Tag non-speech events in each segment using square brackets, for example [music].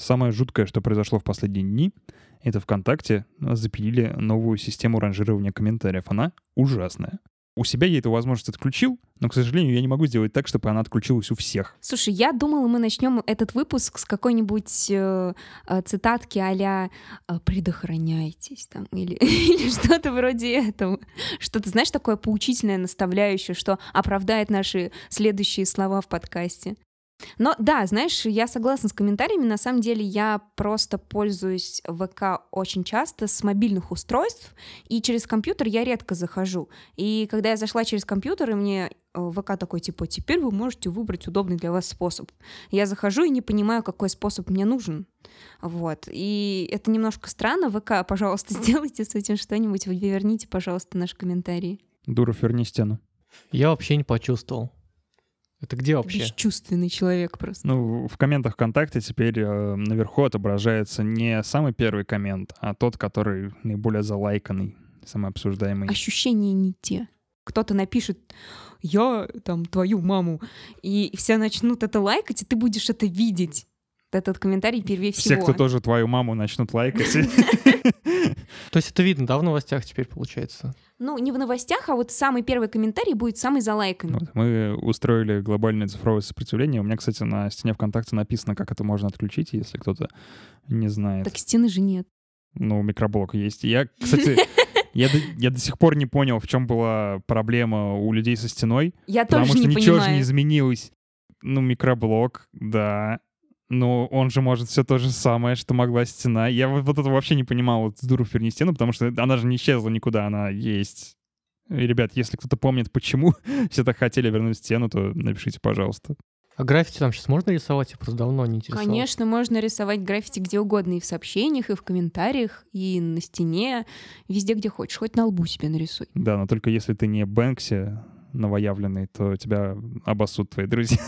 Самое жуткое, что произошло в последние дни, это ВКонтакте запилили новую систему ранжирования комментариев. Она ужасная. У себя я эту возможность отключил, но, к сожалению, я не могу сделать так, чтобы она отключилась у всех. Слушай, я думала, мы начнем этот выпуск с какой-нибудь э, э, цитатки а-ля э, «предохраняйтесь» там, [laughs] или, или что-то вроде этого. Что-то, знаешь, такое поучительное, наставляющее, что оправдает наши следующие слова в подкасте. Но да, знаешь, я согласна с комментариями. На самом деле я просто пользуюсь ВК очень часто с мобильных устройств, и через компьютер я редко захожу. И когда я зашла через компьютер, и мне э, ВК такой, типа, теперь вы можете выбрать удобный для вас способ. Я захожу и не понимаю, какой способ мне нужен. Вот. И это немножко странно. ВК, пожалуйста, [laughs] сделайте с этим что-нибудь. Вы верните, пожалуйста, наши комментарии. Дуров, верни стену. Я вообще не почувствовал. Это где вообще? Бесчувственный человек просто. Ну, в комментах ВКонтакте теперь э, наверху отображается не самый первый коммент, а тот, который наиболее залайканный, самый обсуждаемый. Ощущения не те. Кто-то напишет «Я там твою маму», и все начнут это лайкать, и ты будешь это видеть. Этот комментарий первее Все, всего. кто тоже твою маму начнут лайкать. То есть это видно, да, в новостях теперь получается? Ну, не в новостях, а вот самый первый комментарий будет самый залайканный. Вот, Мы устроили глобальное цифровое сопротивление. У меня, кстати, на стене ВКонтакте написано, как это можно отключить, если кто-то не знает. Так стены же нет. Ну, микроблок есть. Я, кстати, [laughs] я до, я до сих пор не понял, в чем была проблема у людей со стеной. Я Потому тоже что не ничего же понимаю. не изменилось. Ну, микроблок, да. Но он же может все то же самое, что могла стена. Я вот, вот это вообще не понимал, вот с дуру верни стену, потому что она же не исчезла никуда, она есть. И, ребят, если кто-то помнит, почему [laughs] все так хотели вернуть стену, то напишите, пожалуйста. А граффити там сейчас можно рисовать? Я просто давно не интересовался. Конечно, можно рисовать граффити где угодно, и в сообщениях, и в комментариях, и на стене, везде, где хочешь. Хоть на лбу себе нарисуй. Да, но только если ты не Бэнкси новоявленный, то тебя обоссут твои друзья.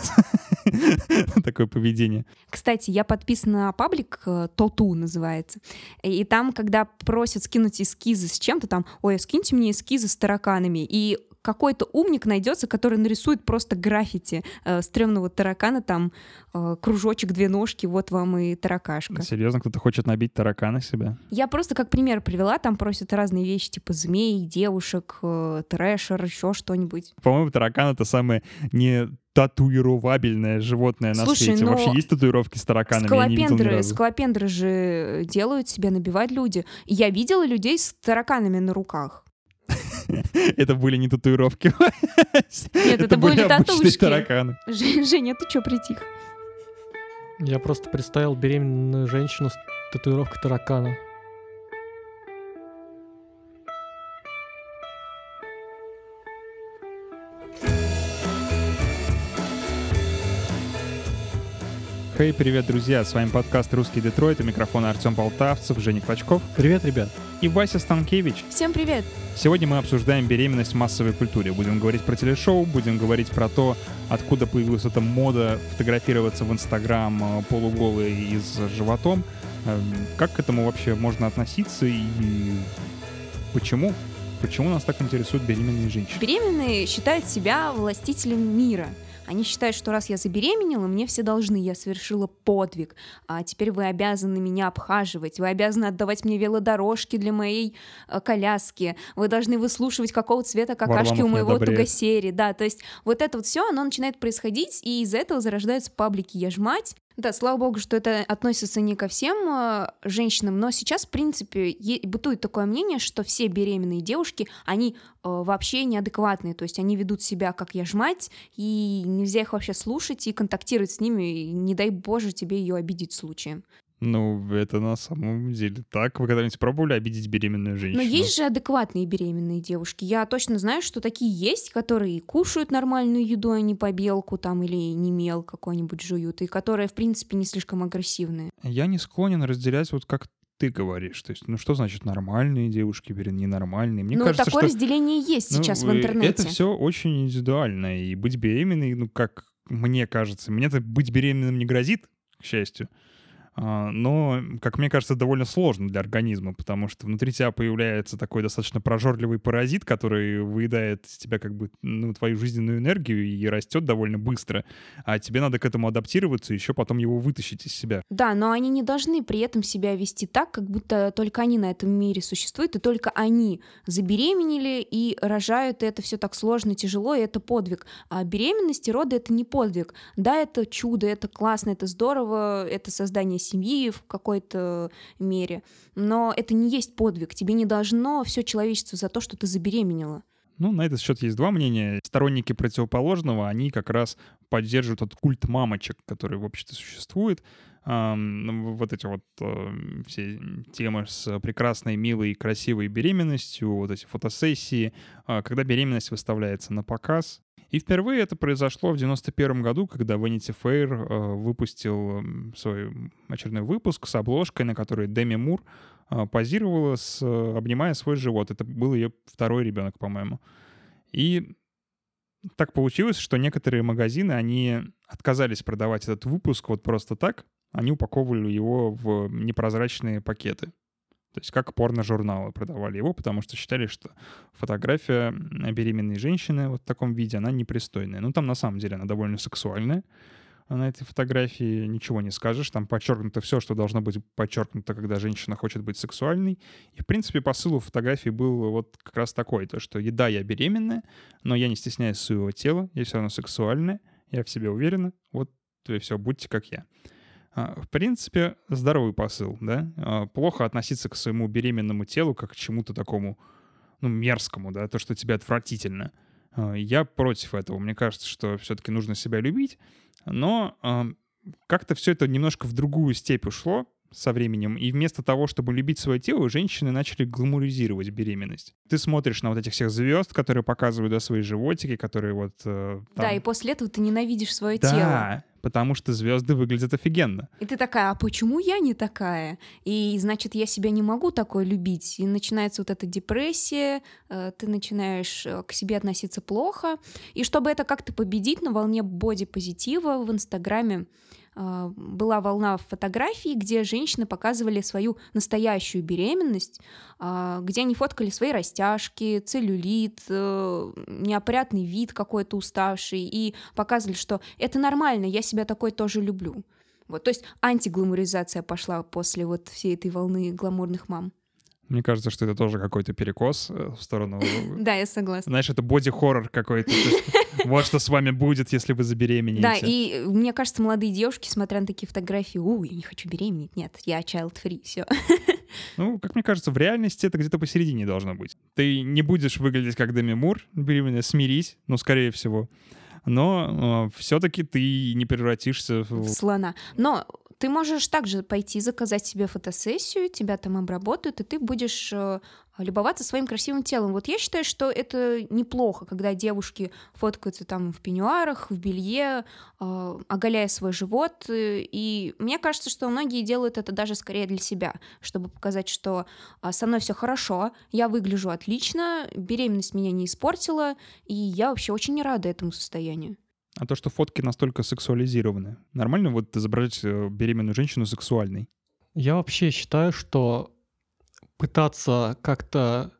[laughs] Такое поведение. Кстати, я подписана на паблик э, Тоту называется. И там, когда просят скинуть эскизы с чем-то, там, ой, скиньте мне эскизы с тараканами. И какой-то умник найдется, который нарисует просто граффити э, стрёмного таракана, там э, кружочек, две ножки, вот вам и таракашка. Серьезно, кто-то хочет набить таракана себя? Я просто как пример привела, там просят разные вещи, типа змей, девушек, э, трэшер, еще что-нибудь. По-моему, таракан — это самое не татуировабельное животное на Слушай, свете. но Вообще есть татуировки с тараканами? Скалопендры, скалопендры же делают себе набивать люди. Я видела людей с тараканами на руках. [laughs] Это были не татуировки. [laughs] Нет, это были обычные татушки. тараканы. Женя, ты чё притих? Я просто представил беременную женщину с татуировкой таракана. Хей, привет, друзья! С вами подкаст «Русский Детройт». У микрофона Артем Полтавцев, Женя Клочков Привет, ребят. и Вася Станкевич. Всем привет. Сегодня мы обсуждаем беременность в массовой культуре. Будем говорить про телешоу, будем говорить про то, откуда появилась эта мода фотографироваться в Инстаграм э, полуголой и с животом. Эм, Как к этому вообще можно относиться и почему? Почему нас так интересуют беременные женщины? Беременные считают себя властителем мира. Они считают, что раз я забеременела, мне все должны, я совершила подвиг, а теперь вы обязаны меня обхаживать, вы обязаны отдавать мне велодорожки для моей э, коляски, вы должны выслушивать, какого цвета какашки Варламов у моего тугосери, да, то есть вот это вот все, оно начинает происходить, и из-за этого зарождаются паблики «Я ж мать», да, слава богу, что это относится не ко всем э, женщинам, но сейчас, в принципе, бытует такое мнение, что все беременные девушки, они э, вообще неадекватные, то есть они ведут себя как я ж мать, и нельзя их вообще слушать и контактировать с ними, и не дай боже тебе ее обидеть случаем. Ну, это на самом деле так. Вы когда-нибудь пробовали обидеть беременную женщину? Но есть же адекватные беременные девушки. Я точно знаю, что такие есть, которые кушают нормальную еду, а не побелку там или не мел какой-нибудь жуют, и которые, в принципе, не слишком агрессивные. Я не склонен разделять вот как ты говоришь. То есть, ну что значит нормальные девушки, вернее, ненормальные? Мне Но кажется, такое что разделение есть ну, сейчас в э, интернете. это все очень индивидуально. И быть беременной, ну как мне кажется, мне-то быть беременным не грозит, к счастью. А, но, как мне кажется, довольно сложно для организма, потому что внутри тебя появляется такой достаточно прожорливый паразит, который выедает из тебя как бы ну, твою жизненную энергию и растет довольно быстро, а тебе надо к этому адаптироваться и еще потом его вытащить из себя. Да, но они не должны при этом себя вести так, как будто только они на этом мире существуют, и только они забеременели и рожают, и это все так сложно, тяжело, и это подвиг. А беременность и роды — это не подвиг. Да, это чудо, это классно, это здорово, это создание семьи в какой-то мере, но это не есть подвиг. Тебе не должно все человечество за то, что ты забеременела. Ну, на этот счет есть два мнения. Сторонники противоположного, они как раз поддерживают этот культ мамочек, который в обществе существует. Вот эти вот uh, все темы с прекрасной, милой, красивой беременностью, вот эти фотосессии, uh, когда беременность выставляется на показ, и впервые это произошло в 91 году, когда Vanity Fair э, выпустил свой очередной выпуск с обложкой, на которой Деми Мур э, позировала, с, обнимая свой живот. Это был ее второй ребенок, по-моему. И так получилось, что некоторые магазины, они отказались продавать этот выпуск вот просто так. Они упаковывали его в непрозрачные пакеты. То есть как порно-журналы продавали его, потому что считали, что фотография беременной женщины вот в таком виде, она непристойная. Ну, там на самом деле она довольно сексуальная. А на этой фотографии ничего не скажешь. Там подчеркнуто все, что должно быть подчеркнуто, когда женщина хочет быть сексуальной. И, в принципе, посыл у фотографии был вот как раз такой, то, что еда, я беременная, но я не стесняюсь своего тела, я все равно сексуальная, я в себе уверена, вот и все, будьте как я. А, в принципе, здоровый посыл, да? А, плохо относиться к своему беременному телу как к чему-то такому, ну, мерзкому, да, то, что тебе отвратительно. А, я против этого. Мне кажется, что все-таки нужно себя любить, но как-то все это немножко в другую степь ушло, со временем, и вместо того, чтобы любить свое тело, женщины начали гламуризировать беременность. Ты смотришь на вот этих всех звезд, которые показывают да, свои животики, которые вот... Э, там... Да, и после этого ты ненавидишь свое да, тело потому что звезды выглядят офигенно. И ты такая, а почему я не такая? И значит, я себя не могу такой любить. И начинается вот эта депрессия, э, ты начинаешь э, к себе относиться плохо. И чтобы это как-то победить на волне бодипозитива в Инстаграме, была волна фотографий, где женщины показывали свою настоящую беременность, а, где они фоткали свои растяжки, целлюлит, э, неопрятный вид какой-то уставший, и показывали, что это нормально, я себя такой тоже люблю. Вот, то есть антигламуризация пошла после вот всей этой волны гламурных мам. Мне кажется, что это тоже какой-то перекос э, в сторону... [laughs] Да, я согласна. Знаешь, это боди-хоррор какой-то. [laughs] Вот что с вами будет, если вы забеременеете. Да, и мне кажется, молодые девушки, смотря на такие фотографии, у, я не хочу беременеть, нет, я child-free, все. [laughs] Ну, как мне кажется, в реальности это где-то посередине должно быть. Ты не будешь выглядеть как Деми Мур, беременная, смирись, ну, скорее всего но э, все-таки ты не превратишься в... в слона. Но ты можешь также пойти заказать себе фотосессию, тебя там обработают, и ты будешь э, любоваться своим красивым телом. Вот я считаю, что это неплохо, когда девушки фоткаются там в пеньюарах, в белье, э, оголяя свой живот. И мне кажется, что многие делают это даже скорее для себя, чтобы показать, что а, со мной все хорошо, я выгляжу отлично, беременность меня не испортила, и я вообще очень не рада этому состоянию. А то, что фотки настолько сексуализированы. Нормально вот изображать э, беременную женщину сексуальной? Я вообще считаю, что пытаться как-то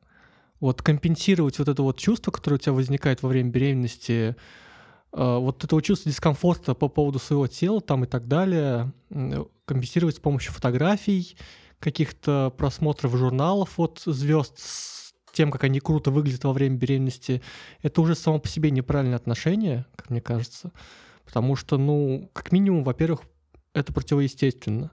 вот компенсировать вот это вот чувство, которое у тебя возникает во время беременности, э, вот этого чувства дискомфорта по поводу своего тела там и так далее, компенсировать с помощью фотографий, каких-то просмотров журналов от звезд с тем, как они круто выглядят во время беременности, это уже само по себе неправильное отношение, как мне кажется. Потому что, ну, как минимум, во-первых, это противоестественно.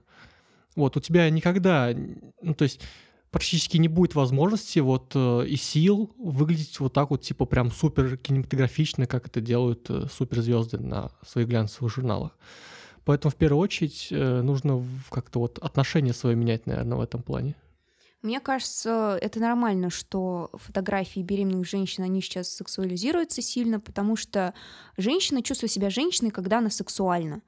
Вот, у тебя никогда, ну, то есть практически не будет возможности вот э, и сил выглядеть вот так вот, типа прям супер кинематографично, как это делают э, суперзвезды на своих глянцевых журналах. Поэтому в первую очередь э, нужно как-то вот отношение свое менять, наверное, в этом плане. Мне кажется, это нормально, что фотографии беременных женщин, они сейчас сексуализируются сильно, потому что женщина чувствует себя женщиной, когда она сексуальна.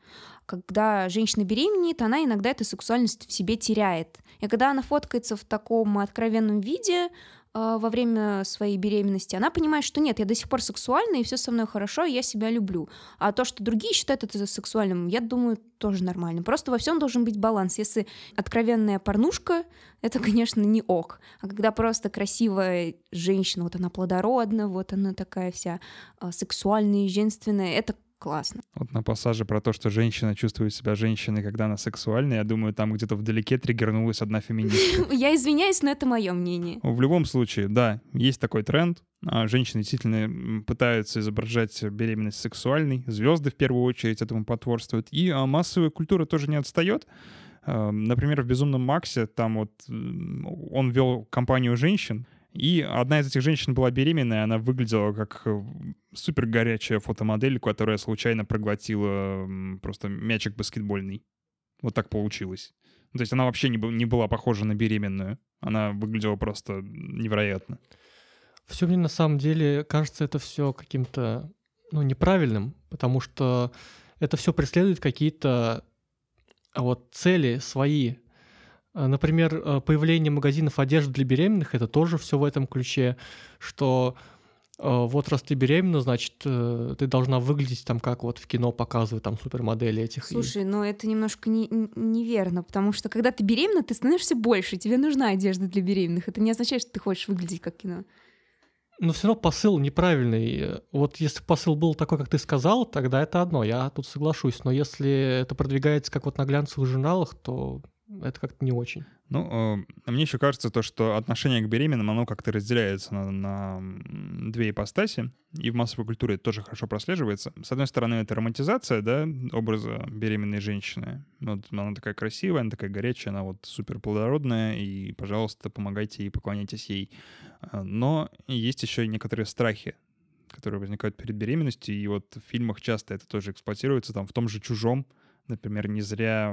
Когда женщина беременеет, она иногда эту сексуальность в себе теряет. И когда она фоткается в таком откровенном виде, во время своей беременности, она понимает, что нет, я до сих пор сексуальна, и все со мной хорошо, и я себя люблю. А то, что другие считают это сексуальным, я думаю, тоже нормально. Просто во всем должен быть баланс. Если откровенная порнушка, [laughs] это, конечно, не ок. А когда просто красивая женщина, вот она плодородна, вот она такая вся э, сексуальная и женственная, это классно. Вот на пассаже про то, что женщина чувствует себя женщиной, когда она сексуальна, я думаю, там где-то вдалеке триггернулась одна феминистка. [laughs] Я извиняюсь, но это мое мнение. В любом случае, да, есть такой тренд. А женщины действительно пытаются изображать беременность сексуальной. Звезды в первую очередь этому потворствуют. И а, массовая культура тоже не отстает. А, например, в «Безумном Максе» там вот он вел компанию женщин, и одна из этих женщин была беременная, она выглядела как э, супер горячая фотомодель, которая случайно проглотила просто мячик баскетбольный. Вот так получилось. То есть она вообще не, не была похожа на беременную. Она выглядела просто невероятно. Все мне на самом деле кажется это все каким-то ну, неправильным, потому что это все преследует какие-то а вот цели свои, например, э, появление магазинов одежды для беременных, это тоже все в этом ключе, что э, вот раз ты беременна, значит, ты должна выглядеть там, как вот в кино показывают там супермодели этих. Слушай, но это немножко не, неверно, потому что когда ты беременна, ты становишься больше, тебе нужна одежда для беременных. Это не означает, что ты хочешь выглядеть как кино. Но все равно посыл неправильный. Вот если посыл был такой, как ты сказал, тогда это одно, я тут соглашусь. Но если это продвигается как вот на глянцевых журналах, то это как-то не очень. Ну, э, мне еще кажется то, что отношение к беременным, оно как-то разделяется на, на две ипостаси, и в массовой культуре это тоже хорошо прослеживается. С одной стороны, это романтизация, да, образа беременной женщины. Вот она такая красивая, она такая горячая, она вот супер плодородная, и, пожалуйста, помогайте ей, поклоняйтесь ей. Э, но есть еще и некоторые страхи, которые возникают перед беременностью, и вот в фильмах часто это тоже эксплуатируется, там в том же «Чужом», Например, не зря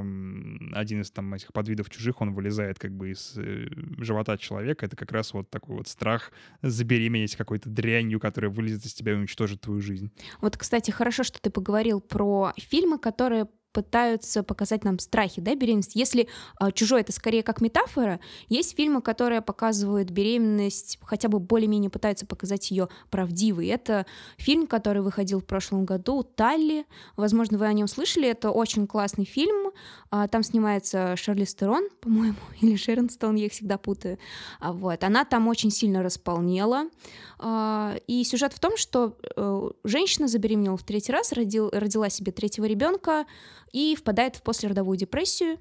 один из там этих подвидов чужих, он вылезает как бы из э, живота человека. Это как раз вот такой вот страх забеременеть какой-то дрянью, которая вылезет из тебя и уничтожит твою жизнь. Вот, кстати, хорошо, что ты поговорил про фильмы, которые пытаются показать нам страхи, да, беременность. Если э, чужой это скорее как метафора, есть фильмы, которые показывают беременность, хотя бы более-менее пытаются показать ее правдивой. Это фильм, который выходил в прошлом году, Талли. Возможно, вы о нем слышали. Это очень классный фильм. Э, там снимается Шарли Стерон, по-моему, [laughs] или Шерон Стоун, я их всегда путаю. А, вот. Она там очень сильно располнела. Э, и сюжет в том, что э, женщина забеременела в третий раз, родил, родила себе третьего ребенка, и впадает в послеродовую депрессию,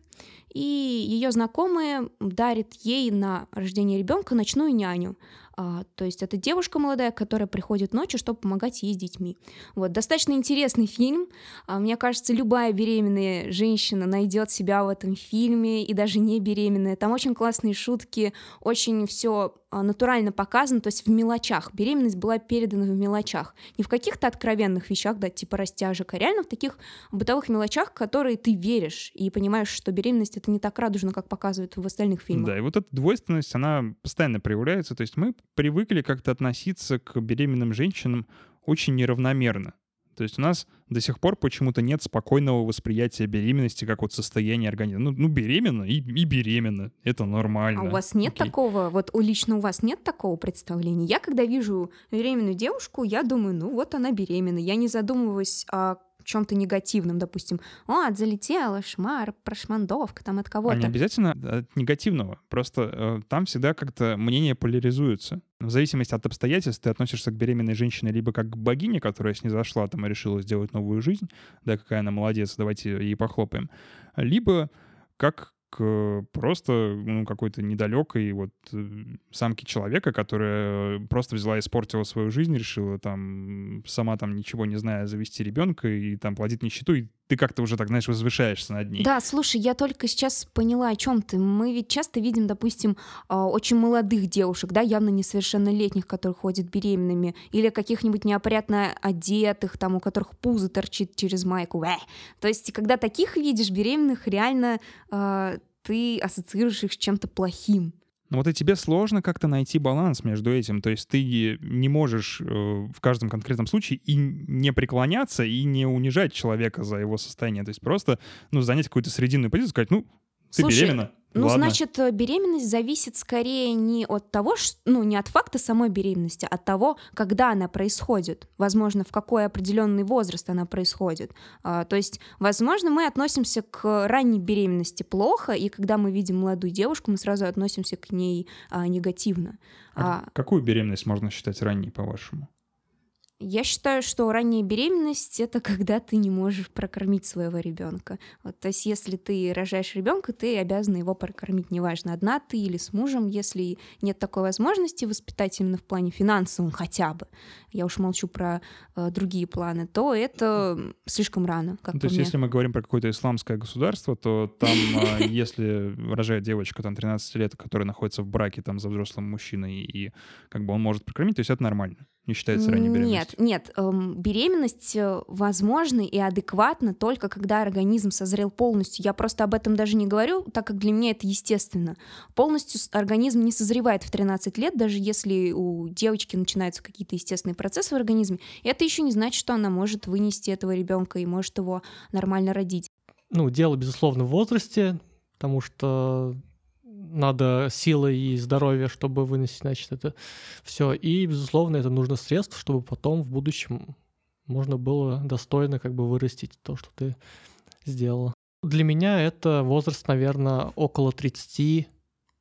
и ее знакомые дарят ей на рождение ребенка ночную няню. А, то есть это девушка молодая, которая приходит ночью, чтобы помогать ей с детьми. Вот, достаточно интересный фильм. А, мне кажется, любая беременная женщина найдет себя в этом фильме, и даже не беременная. Там очень классные шутки, очень все а, натурально показано, то есть в мелочах. Беременность была передана в мелочах. Не в каких-то откровенных вещах, да, типа растяжек, а реально в таких бытовых мелочах, которые ты веришь и понимаешь, что беременность это не так радужно, как показывают в остальных фильмах. Да, и вот эта двойственность, она постоянно проявляется. То есть мы привыкли как-то относиться к беременным женщинам очень неравномерно. То есть у нас до сих пор почему-то нет спокойного восприятия беременности как вот состояния организма. Ну, ну беременна и, и беременна. Это нормально. А у вас нет Окей. такого, вот у лично у вас нет такого представления? Я когда вижу беременную девушку, я думаю, ну вот она беременна. Я не задумываюсь о чем-то негативном, допустим, о, залетела, шмар, прошмандовка там от кого-то. А не обязательно от негативного, просто э, там всегда как-то мнение поляризуется. В зависимости от обстоятельств ты относишься к беременной женщине либо как к богине, которая снизошла там и решила сделать новую жизнь, да, какая она молодец, давайте ей похлопаем, либо как к просто ну, какой-то недалекой вот э, самке человека, которая просто взяла и испортила свою жизнь, решила там сама там ничего не зная завести ребенка и там плодит нищету, и ты как-то уже так, знаешь, возвышаешься над ней. Да, слушай, я только сейчас поняла, о чем ты. Мы ведь часто видим, допустим, а, очень молодых девушек, да, явно несовершеннолетних, которые ходят беременными, или каких-нибудь неопрятно одетых, там, у которых пузо торчит через майку. То есть, когда таких видишь беременных, реально э, ты ассоциируешь их с чем-то плохим. Но вот и тебе сложно как-то найти баланс между этим. То есть ты не можешь э, в каждом конкретном случае и не преклоняться, и не унижать человека за его состояние. То есть просто ну, занять какую-то срединную позицию, сказать, ну, ты Слушай, беременна. Ну, Ладно. значит, э, беременность зависит скорее не от того, ш- ну, не от факта самой беременности, а от того, когда она происходит. Возможно, в какой определенный возраст она происходит. А, то есть, возможно, мы относимся к ранней беременности плохо, и когда мы видим молодую девушку, мы сразу относимся к ней а, негативно. А А, какую беременность можно считать ранней, по-вашему? Я считаю, что ранняя беременность это [laughs] когда ты не можешь прокормить своего ребенка. Вот, то есть, если ты рожаешь ребенка, ты обязана его прокормить, неважно, одна ты или с мужем, если нет такой возможности воспитать именно в плане финансовом хотя бы. Я уж молчу про э, другие планы, то это слишком рано, как Ну, то есть, мне. если мы говорим про какое-то исламское государство, то там, а, [laughs] если рожает девочка там 13 лет, которая находится в браке там за взрослым мужчиной, и как бы он может прокормить, то есть это нормально. Не считается ранней беременностью. Нет, нет, эм, беременность э, возможна и адекватна только когда организм созрел полностью. Я просто об этом даже не говорю, так как для меня это естественно. Полностью организм не созревает в 13 лет, даже если у девочки начинаются какие-то естественные процессы в организме. Это еще не значит, что она может вынести этого ребенка и может его нормально родить. Ну, дело, безусловно, в возрасте, потому что надо силы и здоровье, чтобы выносить, значит, это все. И, безусловно, это нужно средств, чтобы потом в будущем можно было достойно как бы вырастить то, что ты сделала. Для меня это возраст, наверное, около 30,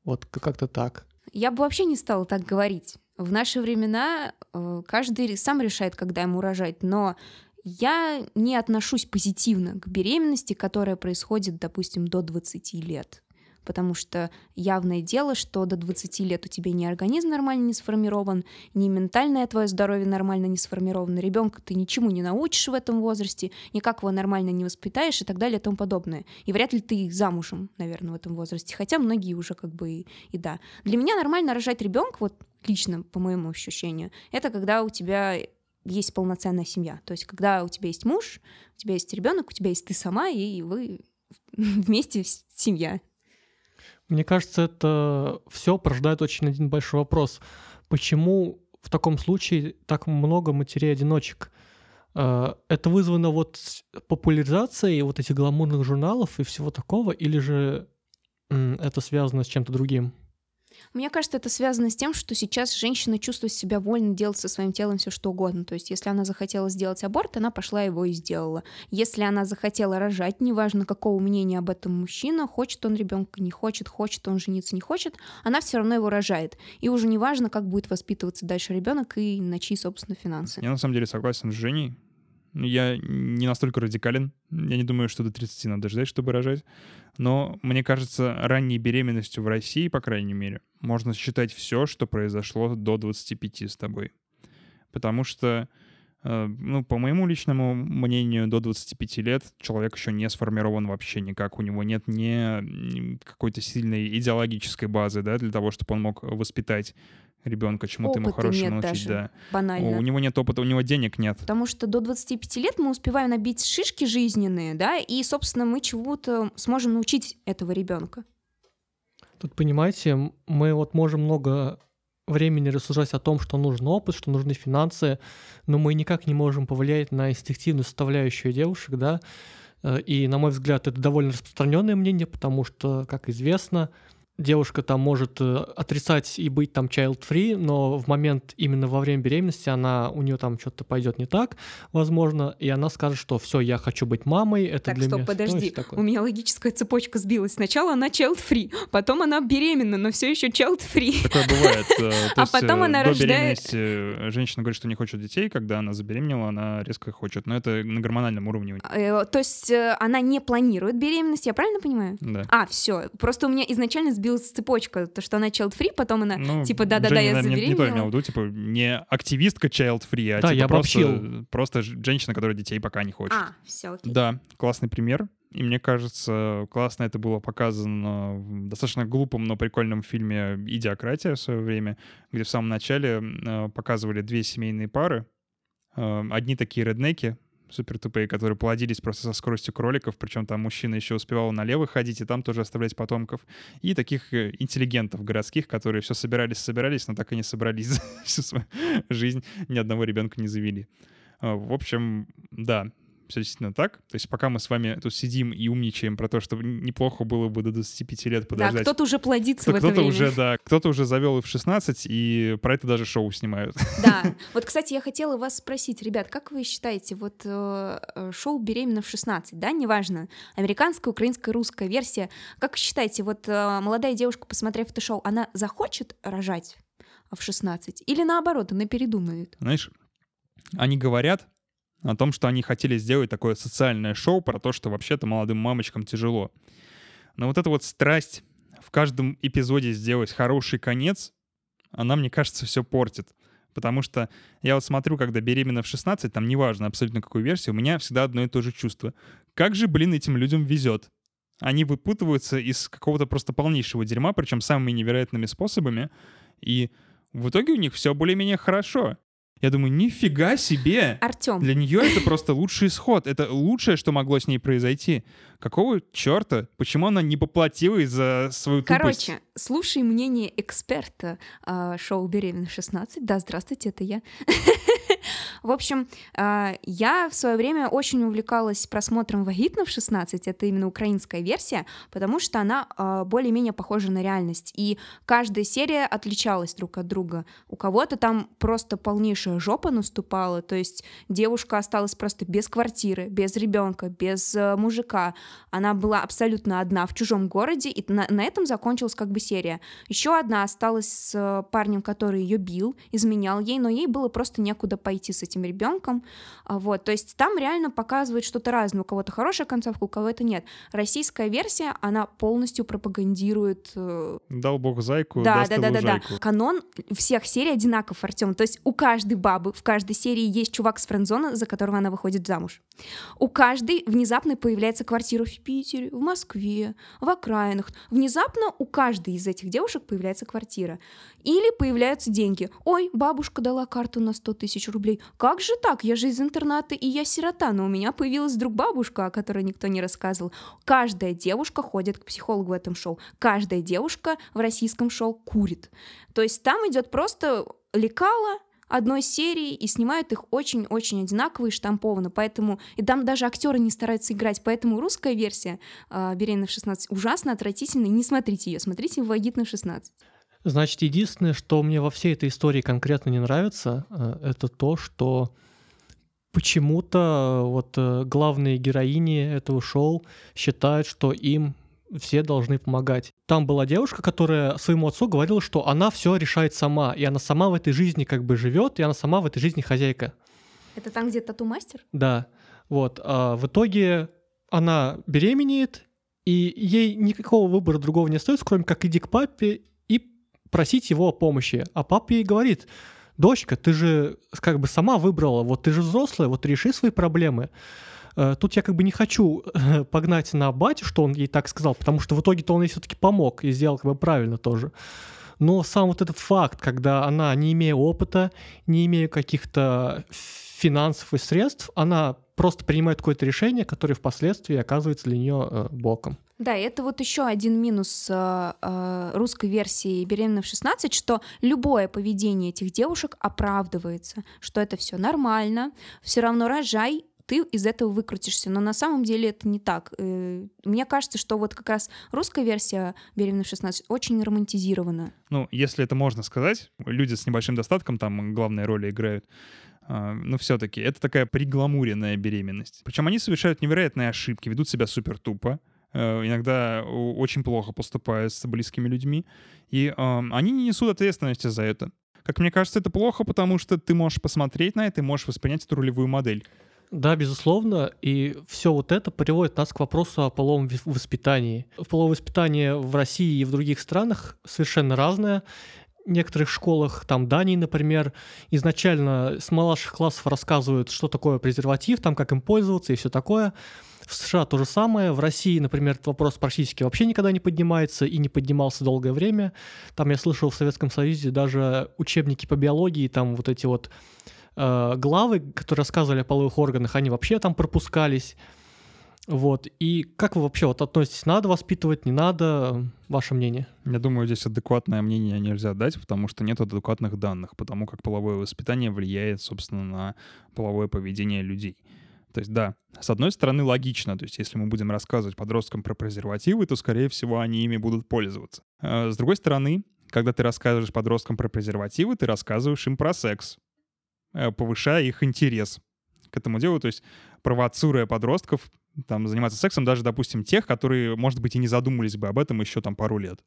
вот как-то так. Я бы вообще не стала так говорить. В наши времена э, каждый сам решает, когда ему рожать, но я не отношусь позитивно к беременности, которая происходит, допустим, до 20 лет. Потому что явное дело, что до 20 лет у тебя ни организм нормально не сформирован, ни ментальное твое здоровье нормально не сформировано. Ребенка ты ничему не научишь в этом возрасте, никак его нормально не воспитаешь и так далее и тому подобное. И вряд ли ты замужем, наверное, в этом возрасте. Хотя многие уже как бы и, и да. Для меня нормально рожать ребенка, вот лично по моему ощущению, это когда у тебя есть полноценная семья. То есть, когда у тебя есть муж, у тебя есть ребенок, у тебя есть ты сама, и вы [laughs] вместе семья. Мне кажется, это все порождает очень один большой вопрос. Почему в таком случае так много матерей-одиночек? Э, Это вызвано вот популяризацией вот этих гламурных журналов и всего такого, или же это связано с чем-то другим? Мне кажется, это связано с тем, что сейчас женщина чувствует себя вольно делать со своим телом все что угодно. То есть, если она захотела сделать аборт, она пошла его и сделала. Если она захотела рожать, неважно, какого мнения об этом мужчина, хочет он ребенка, не хочет, хочет он жениться, не хочет, она все равно его рожает. И уже неважно, как будет воспитываться дальше ребенок и на чьи, собственно, финансы. Я на самом деле согласен с Женей. Я не настолько радикален. Я не думаю, что до 30 надо ждать, чтобы рожать. Но мне кажется, ранней беременностью в России, по крайней мере, можно считать все, что произошло до 25 с тобой. Потому что, ну, по моему личному мнению, до 25 лет человек еще не сформирован вообще никак. У него нет ни какой-то сильной идеологической базы, да, для того, чтобы он мог воспитать ребенка чему-то ему хорошему нет научить, даже. да. Банально. У него нет опыта, у него денег нет. Потому что до 25 лет мы успеваем набить шишки жизненные, да, и, собственно, мы чего-то сможем научить этого ребенка. Тут, понимаете, мы вот можем много времени рассуждать о том, что нужен опыт, что нужны финансы, но мы никак не можем повлиять на инстинктивную составляющую девушек, да, Э, и, на мой взгляд, это довольно распространенное мнение, потому что, как известно, девушка там может э, отрицать и быть там child-free, но в момент именно во время беременности она, у нее там что-то пойдет не так, возможно, и она скажет, что все, я хочу быть мамой, это Так, для стоп, меня... подожди. такое. У меня логическая цепочка сбилась. Сначала она child-free, потом она беременна, но все еще child-free. Такое бывает. э, [laughs] А потом э, она рождает- женщина говорит, что не хочет детей, когда она забеременела, она резко хочет. Но это на гормональном уровне. То есть она не планирует беременность, я правильно понимаю? Да. А, все. Просто у меня изначально сбилась цепочка, то, что она child-free, потом она Ну, типа да-да-да, я наверное, не, не то имела в забеременела. виду, типа не активистка child-free, а Да, типа я просто, обобщил. просто женщина, которая детей пока не хочет. А, все, окей. Да, классный пример. И мне кажется, классно это было показано в достаточно глупом, но прикольном фильме «Идиократия» в свое время, где в самом начале э, показывали две семейные пары. Э, Одни такие реднеки, супер тупые, которые плодились просто со скоростью кроликов, причем там мужчина еще успевал налево ходить и там тоже оставлять потомков. И таких э, интеллигентов городских, которые все собирались-собирались, но так и не собрались [laughs] за всю свою жизнь, ни одного ребенка не завели. Э, В общем, да, все действительно так. То есть пока мы с вами тут сидим и умничаем про то, что неплохо было бы до 25 лет подождать. Да, кто-то уже плодится кто, в это кто-то время. уже, да, кто-то уже завел их в 16, и про это даже шоу снимают. Да. [laughs] Вот, кстати, я хотела вас спросить, ребят, как вы считаете, вот э, э, шоу «Беременна в 16», да, неважно, американская, украинская, русская версия, как считаете, вот э, молодая девушка, посмотрев это шоу, она захочет рожать в 16? Или наоборот, она передумает? Знаешь, они говорят о том, что они хотели сделать такое социальное шоу про то, что вообще-то молодым мамочкам тяжело. Но вот эта вот страсть в каждом эпизоде сделать хороший конец, она, мне кажется, все портит. Потому что я вот смотрю, когда беременна в 16, там неважно абсолютно какую версию, у меня всегда одно и то же чувство. Как же, блин, этим людям везет. Они выпутываются из какого-то просто полнейшего дерьма, причем самыми невероятными способами, и в итоге у них все более-менее хорошо. Я думаю, нифига себе! Артем, Для нее это просто лучший исход. Это лучшее, что могло с ней произойти. Какого черта? Почему она не поплатилась за свою тупость? короче, слушай мнение эксперта а, шоу «Беременна в 16». Да, здравствуйте, это я. В общем, а, я в свое время очень увлекалась просмотром «Вагитна в 16», это именно украинская версия, потому что она а, более-менее похожа на реальность, и каждая серия отличалась друг от друга. У кого-то там просто полнейшая жопа наступала, то есть девушка осталась просто без квартиры, без ребенка, без э, мужика, она была абсолютно одна в чужом городе, и на, на этом закончилась как бы серия. Еще одна осталась с э, парнем, который ее бил, изменял ей, но ей было просто некуда пойти с этим ребенком. А, Вот, то есть там реально показывает что-то разное. У кого-то хорошая концовка, у кого-то нет. Российская версия, она полностью пропагандирует э, Дал бог зайку, да, да, да, да, да. Канон всех серий одинаков, Артем. То есть у каждой бабы в каждой серии есть чувак с френдзона, за которого она выходит замуж. У каждой внезапно появляется квартира в Питере, в Москве, в окраинах. Внезапно у каждой из этих девушек появляется квартира. Или появляются деньги. Ой, бабушка дала карту на 100 тысяч рублей. Как же так? Я же из интерната, и я сирота, но у меня появилась вдруг бабушка, о которой никто не рассказывал. Каждая девушка ходит к психологу в этом шоу. Каждая девушка в российском шоу курит. То есть там идет просто лекало одной серии и снимают их очень-очень одинаково и штампованно, поэтому и там даже актеры не стараются играть, поэтому русская версия э, «Беременна в 16» ужасно отвратительная, не смотрите ее, смотрите «Вагитна в 16». Значит, единственное, что мне во всей этой истории конкретно не нравится, э, это то, что почему-то вот э, главные героини этого шоу считают, что им все должны помогать. Там была девушка, которая своему отцу говорила, что она все решает сама, и она сама в этой жизни как бы живет, и она сама в этой жизни хозяйка. Это там, где тату-мастер? Да, вот. А в итоге она беременеет, и ей никакого выбора другого не остается, кроме как иди к папе просить его о помощи. А папа ей говорит, дочка, ты же как бы сама выбрала, вот ты же взрослая, вот реши свои проблемы. Э, Тут я как бы не хочу э, погнать на батю, что он ей так сказал, потому что в итоге-то он ей все-таки помог и сделал как бы правильно тоже. Но сам вот этот факт, когда она, не имея опыта, не имея каких-то финансов и средств, она просто принимает какое-то решение, которое впоследствии оказывается для нее э, боком. Да, и это вот еще один минус э, э, русской версии «Беременна в 16», что любое поведение этих девушек оправдывается, что это все нормально, все равно рожай, ты из этого выкрутишься. Но на самом деле это не так. Э, Мне кажется, что вот как раз русская версия «Беременна в 16» очень романтизирована. Ну, если это можно сказать, люди с небольшим достатком там главные роли играют, но все-таки это такая пригламуренная беременность. Причем они совершают невероятные ошибки, ведут себя супер тупо, э, иногда очень плохо поступают с близкими людьми, и они не несут ответственности за это. Как мне кажется, это плохо, потому что ты можешь посмотреть на это и можешь воспринять эту ролевую модель. Да, безусловно, и все вот это приводит нас к вопросу о половом воспитании. Половое воспитание в России и в других странах совершенно разное. Некоторых школах, там Дании, например, изначально с младших классов рассказывают, что такое презерватив, там как им пользоваться и все такое. В США то же самое. В России, например, этот вопрос практически вообще никогда не поднимается и не поднимался долгое время. Там я слышал в Советском Союзе даже учебники по биологии, там вот эти вот э, главы, которые рассказывали о половых органах, они вообще там пропускались. Вот. И как вы вообще вот относитесь? Надо воспитывать, не надо? Ваше мнение? Я думаю, здесь адекватное мнение нельзя дать, потому что нет адекватных данных, потому как половое воспитание влияет, собственно, на половое поведение людей. То есть, да, с одной стороны, логично. То есть, если мы будем рассказывать подросткам про презервативы, то, скорее всего, они ими будут пользоваться. А с другой стороны, когда ты рассказываешь подросткам про презервативы, ты рассказываешь им про секс, э, повышая их интерес к этому делу, то есть провоцируя подростков там заниматься сексом, даже, допустим, тех, которые, может быть, и не задумывались бы об этом еще там пару лет.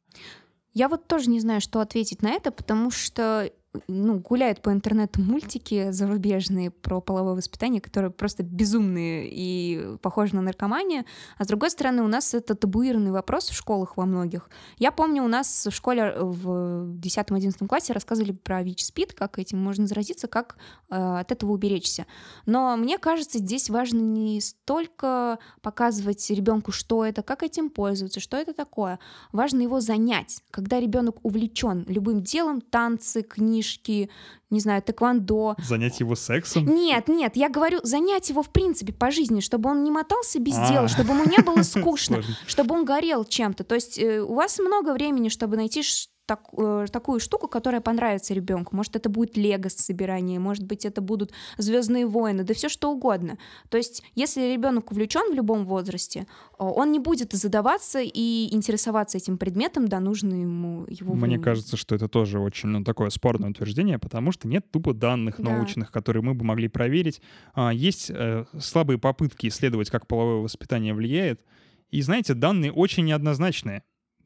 Я вот тоже не знаю, что ответить на это, потому что ну, гуляют по интернету мультики зарубежные про половое воспитание, которые просто безумные и похожи на наркоманию. А с другой стороны, у нас это табуированный вопрос в школах во многих. Я помню, у нас в школе в 10-11 классе рассказывали про ВИЧ-СПИД, как этим можно заразиться, как э, от этого уберечься. Но мне кажется, здесь важно не столько показывать ребенку, что это, как этим пользоваться, что это такое. Важно его занять. Когда ребенок увлечен любым делом, танцы, книги, книжки, не знаю, тэквондо. Занять его сексом? Нет, нет, я говорю, занять его в принципе по жизни, чтобы он не мотался без а. дела, чтобы ему не было [laughs] скучно, чтобы он горел чем-то. То есть э, у вас много времени, чтобы найти так, э, такую штуку, которая понравится ребенку. Может, это будет лего собирание, может быть, это будут Звездные войны, да все что угодно. То есть, если ребенок увлечен в любом возрасте, э, он не будет задаваться и интересоваться этим предметом до нужной ему его. Мне времени. кажется, что это тоже очень ну, такое спорное утверждение, потому что нет тупо данных да. научных, которые мы бы могли проверить. А, есть э, слабые попытки исследовать, как половое воспитание влияет. И знаете, данные очень неоднозначные.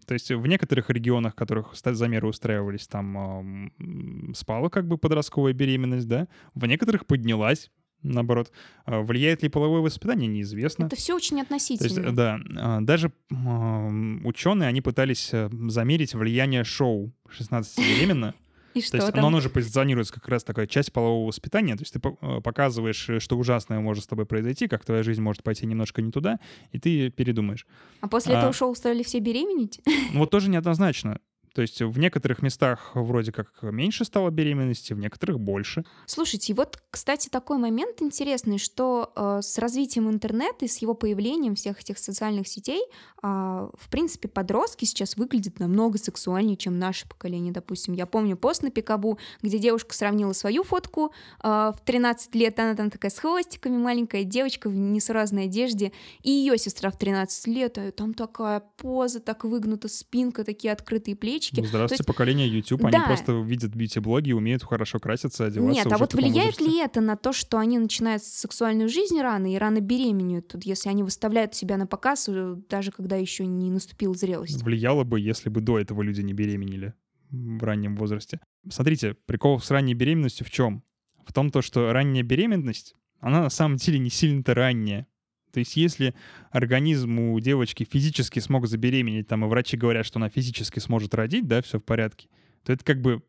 То есть в некоторых регионах, в которых замеры устраивались, там э, спала как бы подростковая беременность, да, в некоторых поднялась, наоборот. А влияет ли половое воспитание, неизвестно. Это все очень относительно. То есть, да, а, даже ученые, они пытались э, замерить влияние шоу 16 беременна и что то есть, там? Но оно же позиционируется как раз такая часть полового воспитания. То есть ты э, показываешь, э, что ужасное может с тобой произойти, как твоя жизнь может пойти немножко не туда, и ты передумаешь. А после а, этого шоу стали все беременеть? Ну вот тоже неоднозначно. То есть в некоторых местах вроде как меньше стало беременности, в некоторых больше. Слушайте, вот, кстати, такой момент интересный, что э, с развитием интернета и с его появлением всех этих социальных сетей, э, в принципе, подростки сейчас выглядят намного сексуальнее, чем наше поколение. Допустим, я помню пост на Пикабу, где девушка сравнила свою фотку э, в 13 лет, она там такая с хвостиками, маленькая девочка в несуразной одежде, и ее сестра в 13 лет, а там такая поза, так выгнута спинка, такие открытые плечи, подписчики. Ну, здравствуйте, есть... поколение YouTube, да. они просто видят бьюти-блоги, умеют хорошо краситься, одеваться. Нет, а вот влияет ли это на то, что они начинают сексуальную жизнь рано и рано беременеют, тут, если они выставляют себя на показ, даже когда еще не наступила зрелость? Влияло бы, если бы до этого люди не беременели в раннем возрасте. Смотрите, прикол с ранней беременностью в чем? В том, то, что ранняя беременность, она на самом деле не сильно-то ранняя. То есть если организм у девочки физически смог забеременеть, там, и врачи говорят, что она физически сможет родить, да, все в порядке, то это как бы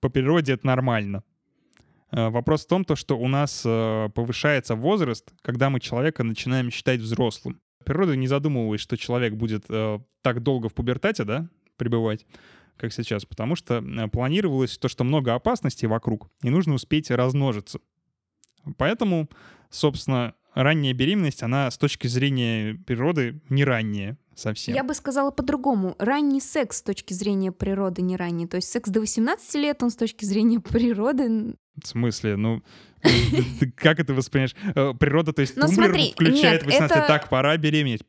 по природе это нормально. А, вопрос в том, то, что у нас э, повышается возраст, когда мы человека начинаем считать взрослым. Природа не задумывалась, что человек будет э, так долго в пубертате, да, пребывать, как сейчас, потому что э, планировалось то, что много опасностей вокруг, и нужно успеть размножиться. Поэтому, собственно, ранняя беременность, она с точки зрения природы не ранняя совсем. Я бы сказала по-другому. Ранний секс с точки зрения природы не ранний. То есть секс до 18 лет, он с точки зрения природы... В смысле? Ну, [laughs] как это воспринимаешь? Э, природа, то есть ну, тумблер включает нет, 18 это... так, пора беременеть.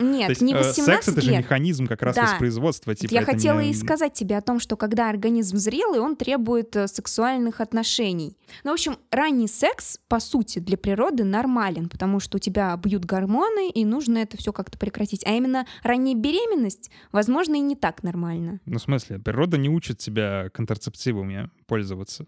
Нет, не 18 э, Секс — это же механизм как раз воспроизводства. Типа, Я хотела и сказать тебе о том, что когда организм зрелый, он требует э, сексуальных отношений. Ну, в общем, ранний секс, по сути, для природы нормален, потому что у тебя бьют гормоны, и нужно это все как-то прекратить. А именно ранняя беременность, возможно, и не так нормально. Ну, в смысле, природа не учит тебя контрацептивами пользоваться.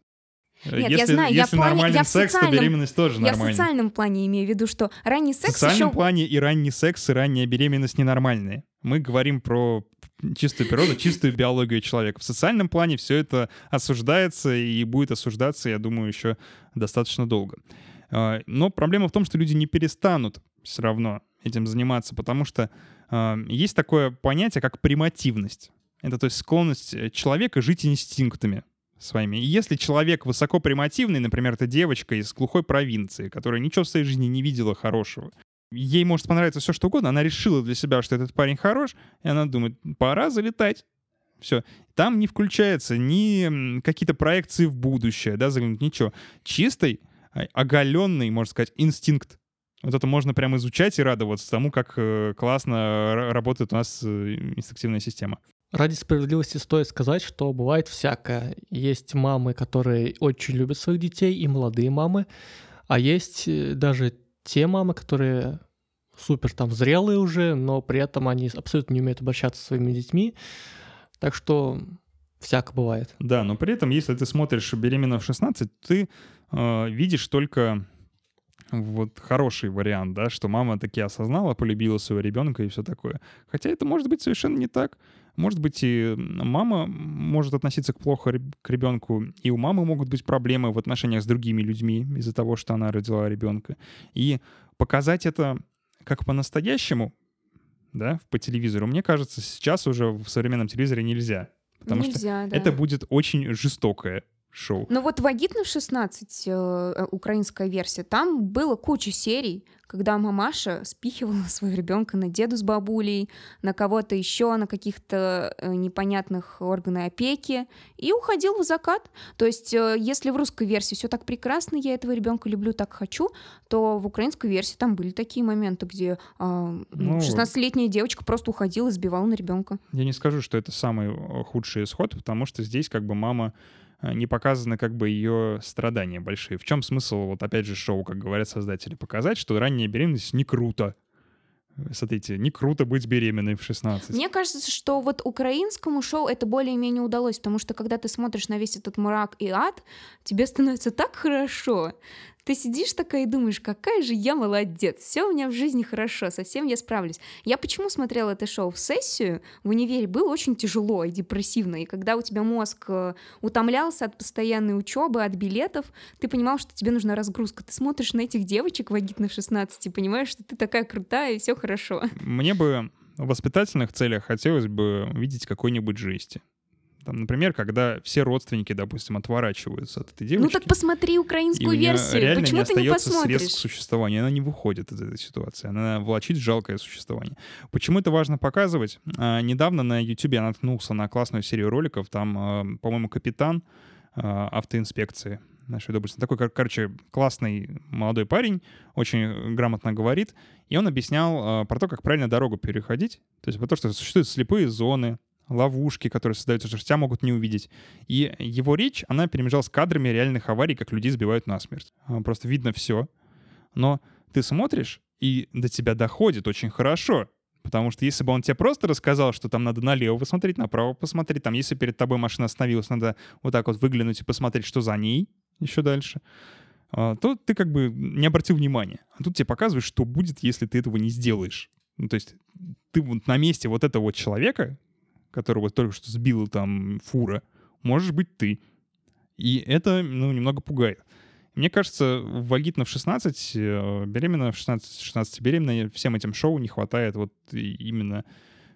Нет, если, я знаю, если я нормальный я секс, социальном, то беременность тоже нормальная. Я в социальном плане имею в виду, что ранний секс В социальном еще... плане и ранний секс, и ранняя беременность ненормальные. Мы говорим про чистую природу, чистую биологию человека. В социальном плане все это осуждается и будет осуждаться, я думаю, еще достаточно долго. А, но проблема в том, что люди не перестанут все равно этим заниматься, потому что есть такое понятие, как примативность. Это то есть склонность э, человека жить инстинктами своими. И если человек высоко примативный, например, это девочка из глухой провинции, которая ничего в своей жизни не видела хорошего, ей может понравиться все что угодно, она решила для себя, что этот парень хорош, и она думает, пора залетать. Все. Там не включается ни какие-то проекции в будущее, да, заглянуть, ничего. Чистый, а, оголенный, можно сказать, инстинкт Вот это можно прямо изучать и радоваться тому, как э, классно работает у нас э, инструктивная система. Ради справедливости стоит сказать, что бывает всякое. Есть мамы, которые очень любят своих детей, и молодые мамы, а есть э, даже те мамы, которые супер там зрелые уже, но при этом они абсолютно не умеют обращаться со своими детьми. Так что всяко бывает. Да, но при этом, если ты смотришь «Беременна в 16», ты э, видишь только вот хороший вариант, да, что мама таки осознала, полюбила своего ребенка и все такое. Хотя это может быть совершенно не так. Может быть, и мама может относиться к плохо к ребенку, и у мамы могут быть проблемы в отношениях с другими людьми из-за того, что она родила ребенка. И показать это как по-настоящему, да, по телевизору, мне кажется, сейчас уже в современном телевизоре нельзя. Потому нельзя, что да. это будет очень жестокое шоу. Ну вот «Вагитна в 16», э, э, украинская версия, там было куча серий, когда мамаша спихивала [laughs] своего ребенка на деду с бабулей, на кого-то еще, на каких-то э, непонятных органы опеки, и уходил в закат. То есть, э, если в русской версии все так прекрасно, я этого ребенка люблю, так хочу, то в украинской версии там были такие моменты, где э, ну, 16-летняя девочка просто уходила и сбивала на ребенка. Я не скажу, что это самый худший исход, потому что здесь как бы мама Э, не показаны как бы ее страдания большие. В чем смысл, вот опять же, шоу, как говорят создатели, показать, что ранняя беременность не круто. Смотрите, не круто быть беременной в 16. Мне кажется, что вот украинскому шоу это более-менее удалось, потому что когда ты смотришь на весь этот мрак и ад, тебе становится так хорошо. Ты сидишь такая и думаешь, какая же я молодец, все у меня в жизни хорошо, совсем я справлюсь. Я почему смотрела это шоу в сессию? В универе было очень тяжело и депрессивно, и когда у тебя мозг э, утомлялся от постоянной учебы, от билетов, ты понимал, что тебе нужна разгрузка. Ты смотришь на этих девочек вагитных 16 и понимаешь, что ты такая крутая и все хорошо. Мне бы в воспитательных целях хотелось бы видеть какой-нибудь жести. Там, например, когда все родственники, допустим, отворачиваются от этой девочки. Ну так посмотри украинскую версию. Почему не ты не посмотришь? средств к существованию. Она не выходит из этой ситуации. Она влачит жалкое существование. Почему это важно показывать? А, недавно на YouTube я наткнулся на классную серию роликов. Там, а, по-моему, капитан а, автоинспекции нашей области. Такой, кор- короче, классный молодой парень, очень грамотно говорит, и он объяснял э, про то, как правильно дорогу переходить. То есть про то, что существуют слепые зоны, ловушки, которые создаются, тебя могут не увидеть. И его речь, она перемежалась кадрами реальных аварий, как людей сбивают насмерть. А, просто видно все. Но ты смотришь, и до тебя доходит очень хорошо. Потому что если бы он тебе просто рассказал, что там надо налево посмотреть, направо посмотреть, там если перед тобой машина остановилась, надо вот так вот выглянуть и посмотреть, что за ней еще дальше, а, то ты как бы не обратил внимания. А тут тебе показывают, что будет, если ты этого не сделаешь. Ну, то есть ты вот на месте вот этого вот человека, которого только что сбила там фура, можешь быть ты. И это, ну, немного пугает. Мне кажется, «Вагитна в 16», э, «Беременна в 16», «16 беременна» всем этим шоу не хватает вот именно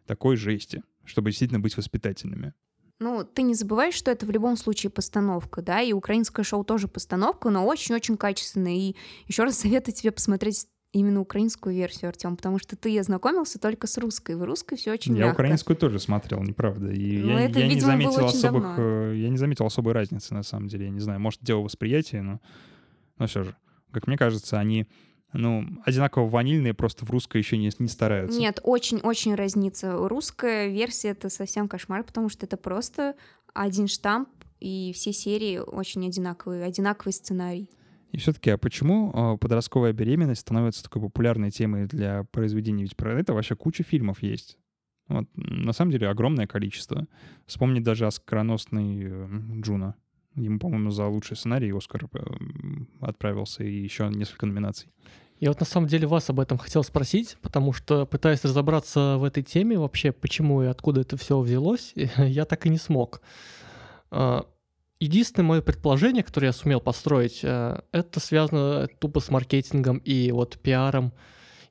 такой жести, чтобы действительно быть воспитательными. Ну, ты не забываешь, что это в любом случае постановка, да, и украинское шоу тоже постановка, но очень-очень качественная. И еще раз советую тебе посмотреть именно украинскую версию, Артем, потому что ты ознакомился только с русской. В русской все очень Я мягко. украинскую тоже смотрел, неправда. И Ну, я, это, я не видимо, было заметил очень особых, давно. э, я не заметил особой разницы на самом деле. Я не знаю, может дело восприятия, но, но все же, как мне кажется, они ну одинаково ванильные, просто в русской еще не, не стараются. Нет, очень-очень разница. Русская версия — это совсем кошмар, потому что это просто один штамп, и все серии очень одинаковые, одинаковый сценарий. И все-таки, а почему э, подростковая беременность становится такой популярной темой для произведений? Ведь про это вообще куча фильмов есть. Вот, на самом деле огромное количество. Вспомнить даже оскароносный э, Джуна. Ему, по-моему, за лучший сценарий Оскар э, отправился и еще несколько номинаций. Я вот на самом деле вас об этом хотел спросить, потому что пытаясь разобраться в этой теме вообще, почему и откуда это все взялось, [laughs] я так и не смог. Единственное мое предположение, которое я сумел построить, э, это связано тупо с маркетингом и вот пиаром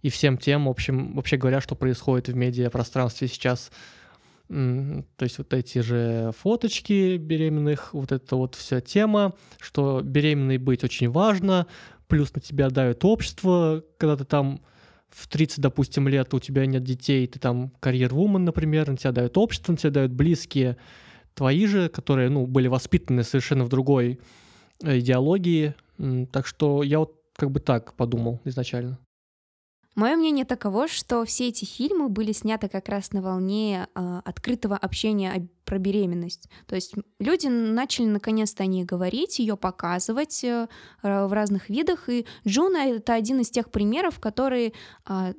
и всем тем, в общем, вообще говоря, что происходит в медиапространстве сейчас. То есть вот эти же фоточки беременных, вот эта вот вся тема, что беременной быть очень важно, плюс на тебя давит общество, когда ты там в 30, допустим, лет у тебя нет детей, ты там карьер-вумен, например, на тебя дают общество, на тебя дают близкие, твои же, которые, ну, были воспитаны совершенно в другой э, идеологии. Так что я вот как бы так подумал изначально. Мое мнение таково, что все эти фильмы были сняты как раз на волне э, открытого общения про беременность. То есть люди начали наконец-то о ней говорить, ее показывать э, в разных видах, и Джуна — это один из тех примеров, которые э,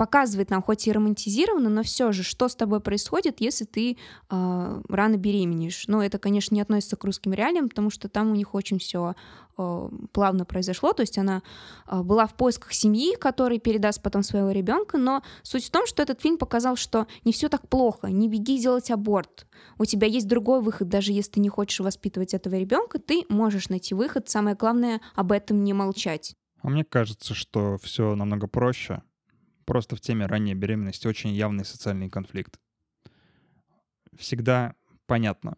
показывает нам, хоть и романтизированно, но все же, что с тобой происходит, если ты э, рано беременеешь. Но это, конечно, не относится к русским реалиям, потому что там у них очень все э, плавно произошло. То есть она э, была в поисках семьи, которая передаст потом своего ребенка. Но суть в том, что этот фильм показал, что не все так плохо, не беги делать аборт. У тебя есть другой выход, даже если ты не хочешь воспитывать этого ребенка, ты можешь найти выход. Самое главное об этом не молчать. А мне кажется, что все намного проще просто в теме ранней беременности очень явный социальный конфликт. Всегда понятно,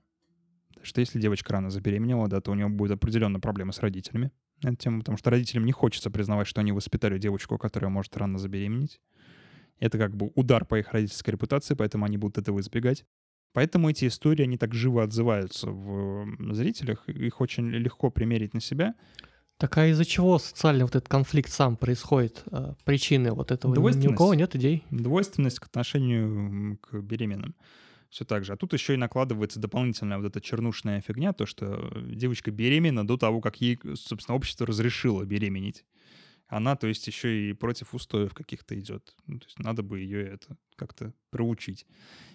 что если девочка рано забеременела, да, то у нее будет определенная проблема с родителями на эту тему, потому что родителям не хочется признавать, что они воспитали девочку, которая может рано забеременеть. Это как бы удар по их родительской репутации, поэтому они будут этого избегать. Поэтому эти истории, они так живо отзываются в зрителях, их очень легко примерить на себя. Так а из-за чего социальный вот этот конфликт сам происходит? А, причины вот этого ни у кого нет идей? Двойственность к отношению к беременным. Все так же. А тут еще и накладывается дополнительная вот эта чернушная фигня, то, что девочка беременна до того, как ей, собственно, общество разрешило беременеть. Она, то есть, еще и против устоев каких-то идет. Ну, то есть надо бы ее это как-то проучить.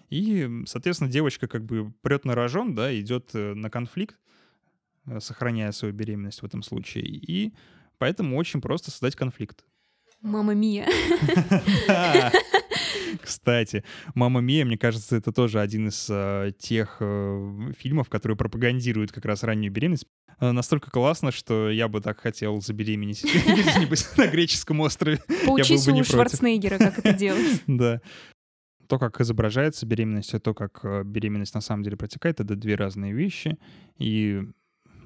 И, соответственно, девочка как бы прет на рожон, да, идет э, на конфликт, Э, сохраняя свою беременность в этом случае. И поэтому очень просто создать конфликт. Мама Мия. [laughs] Кстати, «Мама Мия», мне кажется, это тоже один из э, тех э, фильмов, которые пропагандируют как раз раннюю беременность. Э, настолько классно, что я бы так хотел забеременеть [laughs] на греческом острове. Поучись у Шварценеггера, как это делать. [laughs] Да. То, как изображается беременность, и то, как э, беременность на самом деле протекает, это две разные вещи. И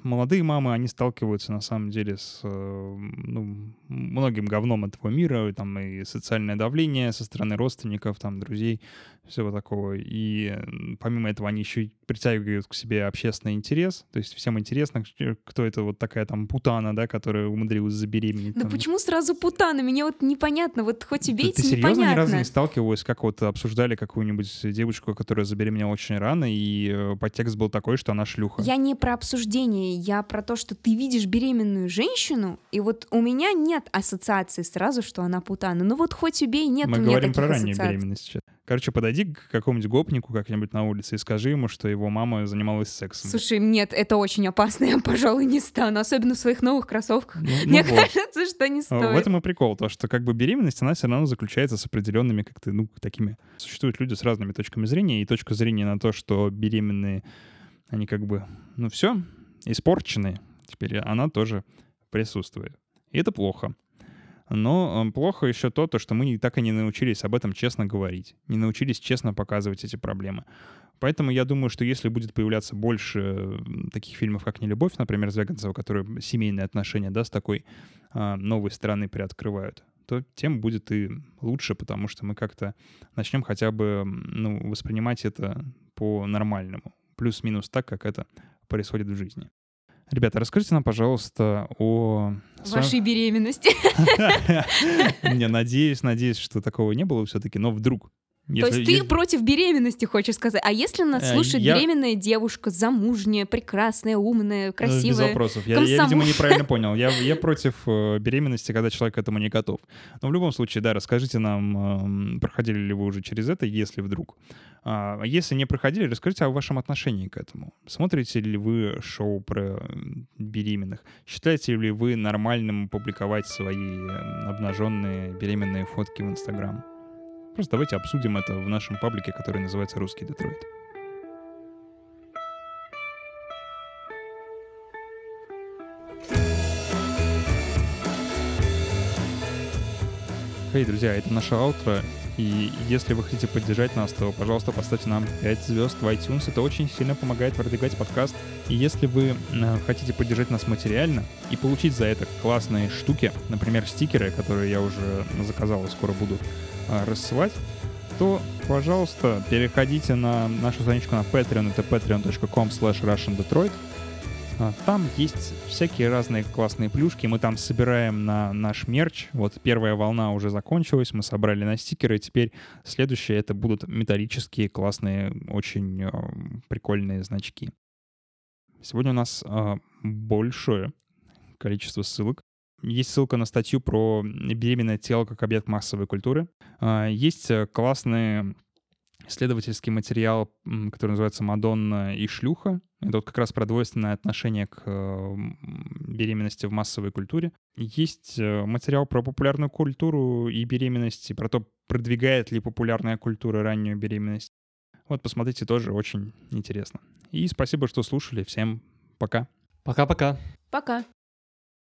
молодые мамы, они сталкиваются на самом деле с э, ну, многим говном этого мира, там и социальное давление со стороны родственников, там, друзей, всего такого. И помимо этого они еще притягивают к себе общественный интерес, то есть всем интересно, кто это вот такая там путана, да, которая умудрилась забеременеть. Да там. почему сразу путана? Меня вот непонятно, вот хоть убейте, ты, ты серьезно непонятно. ни разу не сталкивалась, как вот обсуждали какую-нибудь девочку, которая забеременела очень рано, и э, подтекст был такой, что она шлюха? Я не про обсуждение, я про то, что ты видишь беременную женщину, и вот у меня нет ассоциации сразу, что она путана. Ну вот хоть убей, нет Мы у меня говорим про раннюю беременность сейчас. Короче, подойди к какому-нибудь гопнику как-нибудь на улице и скажи ему, что его мама занималась сексом. Слушай, нет, это очень опасно, [laughs] я, пожалуй, не стану, особенно в своих новых кроссовках. Ну, ну Мне вот. кажется, что не стоит. В этом и прикол, то, что как бы беременность, она все равно заключается с определенными как-то, ну, такими... Существуют люди с разными точками зрения, и точка зрения на то, что беременные, они как бы, ну, все, испорченные, теперь она тоже присутствует. И это плохо. Но плохо еще то, то, что мы так и не научились об этом честно говорить, не научились честно показывать эти проблемы. Поэтому я думаю, что если будет появляться больше таких фильмов, как «Нелюбовь», например, Звягинцева, которые семейные отношения, да, с такой а, новой стороны приоткрывают, то тем будет и лучше, потому что мы как-то начнем хотя бы ну, воспринимать это по-нормальному. Плюс-минус так, как это происходит в жизни. Ребята, расскажите нам, пожалуйста, о... Вашей беременности. [laughs] Не, надеюсь, надеюсь, что такого не было все-таки, но вдруг если, То есть ты если... против беременности, хочешь сказать? А если нас э, слушает я... беременная девушка, замужняя, прекрасная, умная, э, красивая? Без вопросов. Я, я видимо, неправильно понял. Я, я [laughs] против э, беременности, когда человек к этому не готов. Но в любом случае, да, расскажите нам, э, проходили ли вы уже через это, если вдруг. А если не проходили, расскажите о вашем отношении к этому. Смотрите ли вы шоу про беременных? Считаете ли вы нормальным публиковать свои э, обнаженные беременные фотки в Инстаграм? Просто давайте обсудим это в нашем паблике, который называется «Русский Детройт». Эй, друзья, это наша аутро, и если вы хотите поддержать нас, то, пожалуйста, поставьте нам 5 звезд в iTunes. Это очень сильно помогает продвигать подкаст. И если вы э, хотите поддержать нас материально и получить за это классные штуки, например, стикеры, которые я уже заказал и скоро буду а, рассылать, то, пожалуйста, переходите на нашу страничку на Patreon, это patreon.com slash russiandetroit. А, Там есть всякие разные классные плюшки. Мы там собираем на наш мерч. Вот первая волна уже закончилась, мы собрали на стикеры. Теперь следующее это будут металлические классные, очень э, прикольные значки. Сегодня у нас большое количество ссылок. Есть ссылка на статью про беременное тело как объект массовой культуры. А, Есть э, классный исследовательский материал, который называется «Мадонна и шлюха». Это вот как раз про двойственное отношение к э, беременности в массовой культуре. Есть э, материал про популярную культуру и беременность, и про то, продвигает ли популярная культура раннюю беременность. Вот, посмотрите, тоже очень интересно. И спасибо, что слушали. Всем пока. Пока-пока. Пока.